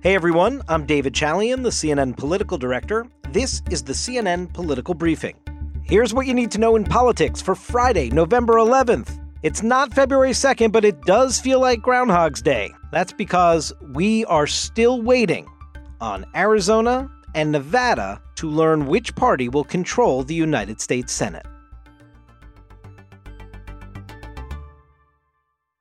Hey everyone, I'm David Chalian, the CNN political director. This is the CNN Political Briefing. Here's what you need to know in politics for Friday, November 11th. It's not February 2nd, but it does feel like Groundhog's Day. That's because we are still waiting on Arizona and Nevada to learn which party will control the United States Senate.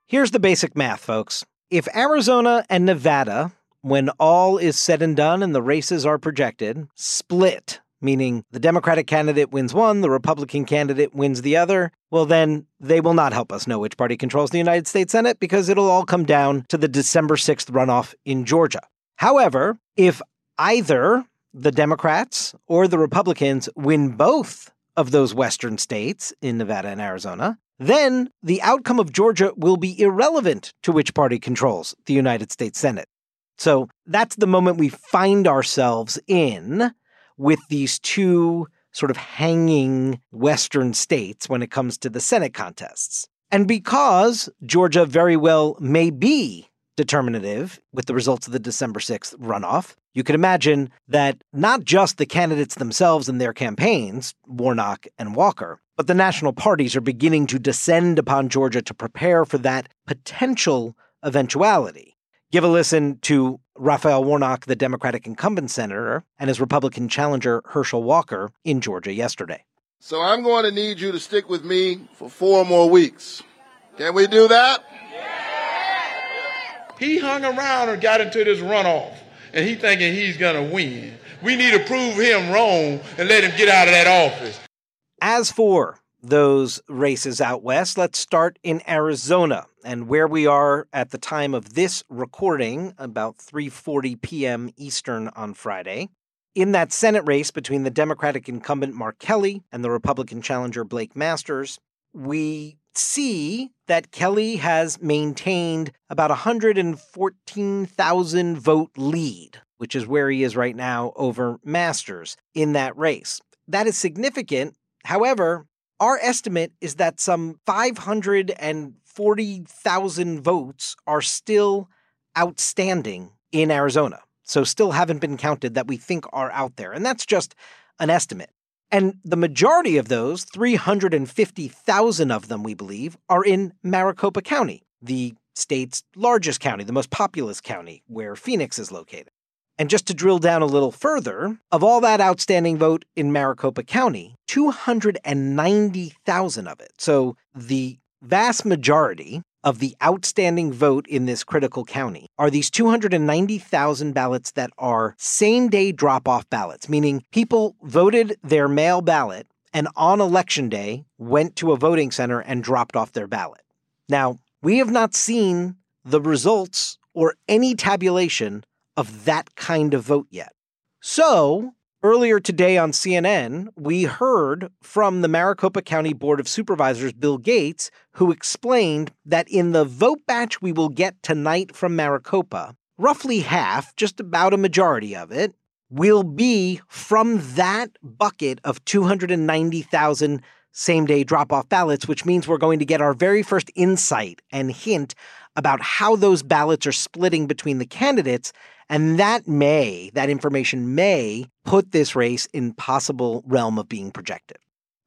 Here's the basic math, folks. If Arizona and Nevada when all is said and done and the races are projected, split, meaning the Democratic candidate wins one, the Republican candidate wins the other, well, then they will not help us know which party controls the United States Senate because it'll all come down to the December 6th runoff in Georgia. However, if either the Democrats or the Republicans win both of those Western states in Nevada and Arizona, then the outcome of Georgia will be irrelevant to which party controls the United States Senate. So that's the moment we find ourselves in with these two sort of hanging Western states when it comes to the Senate contests. And because Georgia very well may be determinative with the results of the December 6th runoff, you can imagine that not just the candidates themselves and their campaigns, Warnock and Walker, but the national parties are beginning to descend upon Georgia to prepare for that potential eventuality. Give a listen to Raphael Warnock, the Democratic incumbent senator, and his Republican challenger, Herschel Walker, in Georgia yesterday. So I'm going to need you to stick with me for four more weeks. Can we do that? He hung around and got into this runoff, and he thinking he's going to win. We need to prove him wrong and let him get out of that office. As for those races out west. Let's start in Arizona and where we are at the time of this recording, about 3:40 p.m. Eastern on Friday. In that Senate race between the Democratic incumbent Mark Kelly and the Republican challenger Blake Masters, we see that Kelly has maintained about 114,000 vote lead, which is where he is right now over Masters in that race. That is significant. However, our estimate is that some 540,000 votes are still outstanding in Arizona. So, still haven't been counted that we think are out there. And that's just an estimate. And the majority of those, 350,000 of them, we believe, are in Maricopa County, the state's largest county, the most populous county, where Phoenix is located. And just to drill down a little further, of all that outstanding vote in Maricopa County, 290,000 of it, so the vast majority of the outstanding vote in this critical county are these 290,000 ballots that are same day drop off ballots, meaning people voted their mail ballot and on election day went to a voting center and dropped off their ballot. Now, we have not seen the results or any tabulation of that kind of vote yet. So, earlier today on CNN, we heard from the Maricopa County Board of Supervisors, Bill Gates, who explained that in the vote batch we will get tonight from Maricopa, roughly half, just about a majority of it, will be from that bucket of 290,000 same day drop off ballots, which means we're going to get our very first insight and hint about how those ballots are splitting between the candidates and that may, that information may put this race in possible realm of being projected.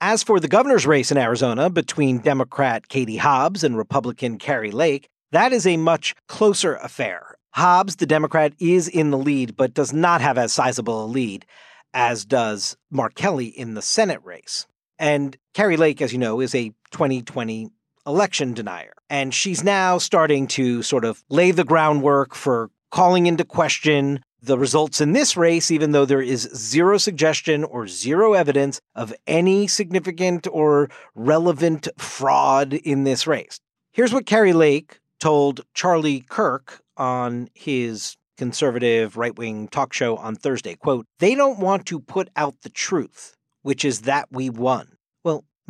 As for the governor's race in Arizona between Democrat Katie Hobbs and Republican Kari Lake, that is a much closer affair. Hobbs, the Democrat, is in the lead, but does not have as sizable a lead as does Mark Kelly in the Senate race. And Kari Lake, as you know, is a 2020 election denier. And she's now starting to sort of lay the groundwork for calling into question the results in this race, even though there is zero suggestion or zero evidence of any significant or relevant fraud in this race. Here's what Kari Lake told Charlie Kirk on his conservative right wing talk show on Thursday. Quote, they don't want to put out the truth, which is that we won.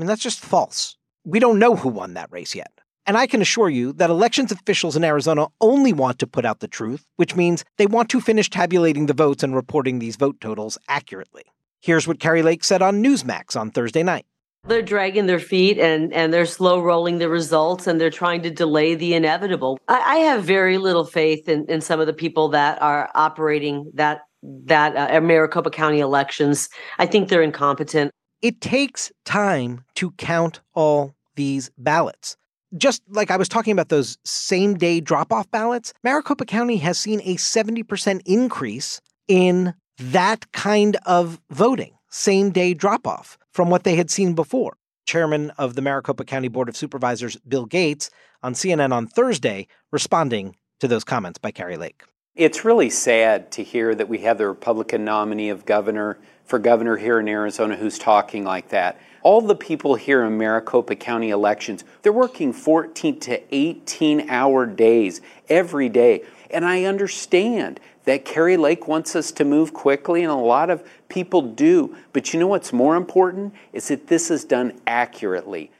I mean, that's just false. We don't know who won that race yet. And I can assure you that elections officials in Arizona only want to put out the truth, which means they want to finish tabulating the votes and reporting these vote totals accurately. Here's what Kari Lake said on Newsmax on Thursday night. They're dragging their feet and, and they're slow rolling the results and they're trying to delay the inevitable. I, I have very little faith in, in some of the people that are operating that that uh, Maricopa County elections. I think they're incompetent. It takes time to count all these ballots. Just like I was talking about those same day drop off ballots, Maricopa County has seen a 70% increase in that kind of voting, same day drop off from what they had seen before. Chairman of the Maricopa County Board of Supervisors, Bill Gates, on CNN on Thursday, responding to those comments by Kari Lake. It's really sad to hear that we have the Republican nominee of governor for governor here in Arizona who's talking like that. All the people here in Maricopa County elections, they're working 14 to 18 hour days every day. And I understand that Kari Lake wants us to move quickly, and a lot of people do. But you know what's more important? Is that this is done accurately.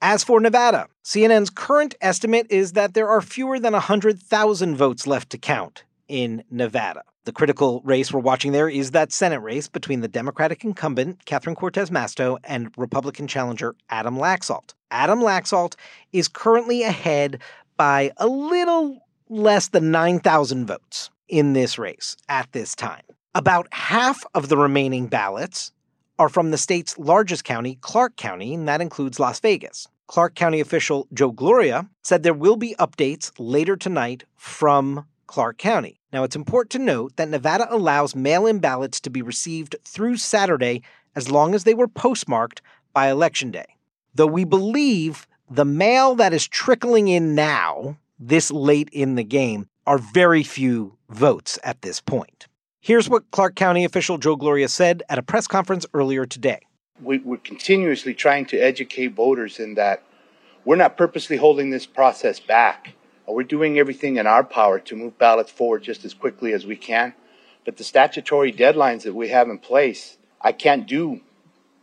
As for Nevada, CNN's current estimate is that there are fewer than 100,000 votes left to count in Nevada. The critical race we're watching there is that Senate race between the Democratic incumbent, Catherine Cortez Masto, and Republican challenger, Adam Laxalt. Adam Laxalt is currently ahead by a little less than 9,000 votes in this race at this time. About half of the remaining ballots are from the state's largest county, Clark County, and that includes Las Vegas. Clark County official Joe Gloria said there will be updates later tonight from Clark County. Now, it's important to note that Nevada allows mail in ballots to be received through Saturday as long as they were postmarked by Election Day. Though we believe the mail that is trickling in now, this late in the game, are very few votes at this point. Here's what Clark County official Joe Gloria said at a press conference earlier today. We, are continuously trying to educate voters in that we're not purposely holding this process back. We're doing everything in our power to move ballots forward just as quickly as we can. But the statutory deadlines that we have in place, I can't do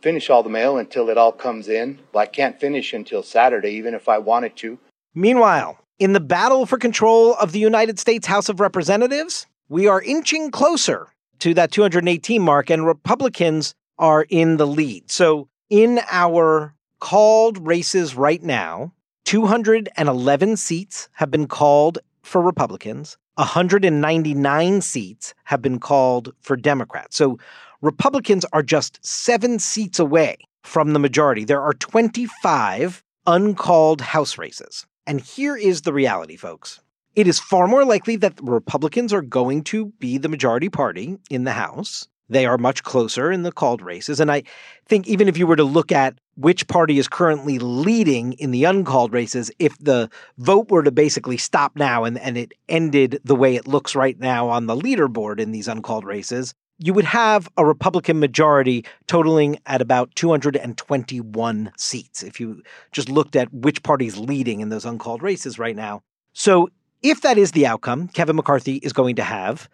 finish all the mail until it all comes in. I can't finish until Saturday, even if I wanted to. Meanwhile, in the battle for control of the United States House of Representatives, we are inching closer to that 218 mark, and Republicans are in the lead. So, in our called races right now, 211 seats have been called for Republicans, 199 seats have been called for Democrats. So, Republicans are just seven seats away from the majority. There are 25 uncalled House races. And here is the reality, folks. It is far more likely that Republicans are going to be the majority party in the House. They are much closer in the called races. And I think even if you were to look at which party is currently leading in the uncalled races, if the vote were to basically stop now and, and it ended the way it looks right now on the leaderboard in these uncalled races, you would have a Republican majority totaling at about 221 seats if you just looked at which party's leading in those uncalled races right now. So, if that is the outcome, Kevin McCarthy is going to have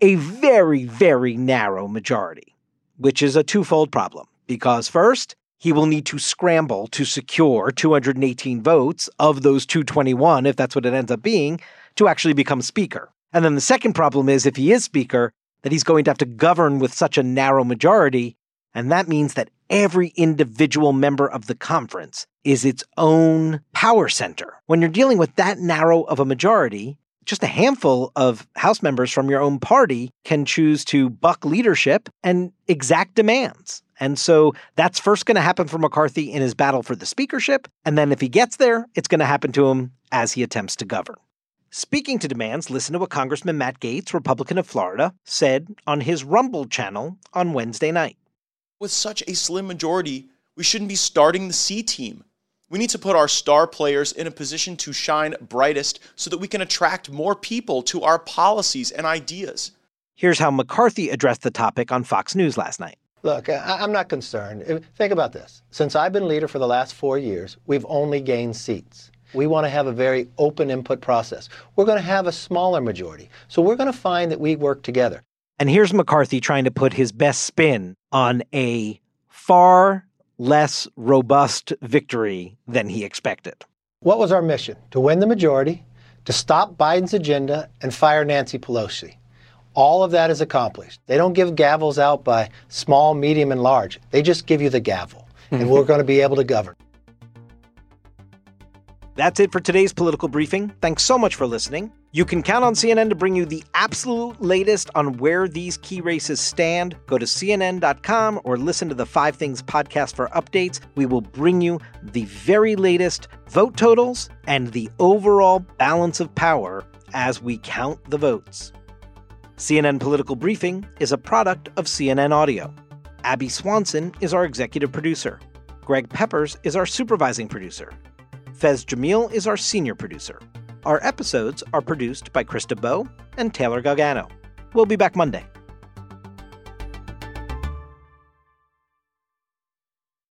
a very, very narrow majority, which is a twofold problem. Because first, he will need to scramble to secure 218 votes of those 221, if that's what it ends up being, to actually become Speaker. And then the second problem is if he is Speaker, that he's going to have to govern with such a narrow majority. And that means that every individual member of the conference is its own power center. When you're dealing with that narrow of a majority, just a handful of House members from your own party can choose to buck leadership and exact demands. And so that's first going to happen for McCarthy in his battle for the speakership. And then if he gets there, it's going to happen to him as he attempts to govern. Speaking to demands, listen to what Congressman Matt Gaetz, Republican of Florida, said on his Rumble channel on Wednesday night. With such a slim majority, we shouldn't be starting the C team. We need to put our star players in a position to shine brightest so that we can attract more people to our policies and ideas. Here's how McCarthy addressed the topic on Fox News last night. Look, I'm not concerned. Think about this. Since I've been leader for the last four years, we've only gained seats. We want to have a very open input process. We're going to have a smaller majority. So we're going to find that we work together. And here's McCarthy trying to put his best spin on a far less robust victory than he expected. What was our mission? To win the majority, to stop Biden's agenda, and fire Nancy Pelosi. All of that is accomplished. They don't give gavels out by small, medium, and large. They just give you the gavel. and mm-hmm. we're going to be able to govern. That's it for today's political briefing. Thanks so much for listening. You can count on CNN to bring you the absolute latest on where these key races stand. Go to CNN.com or listen to the Five Things podcast for updates. We will bring you the very latest vote totals and the overall balance of power as we count the votes. CNN Political Briefing is a product of CNN Audio. Abby Swanson is our executive producer. Greg Peppers is our supervising producer. Faiz Jamil is our senior producer. Our episodes are produced by Krista Bow and Taylor Galgano. We'll be back Monday.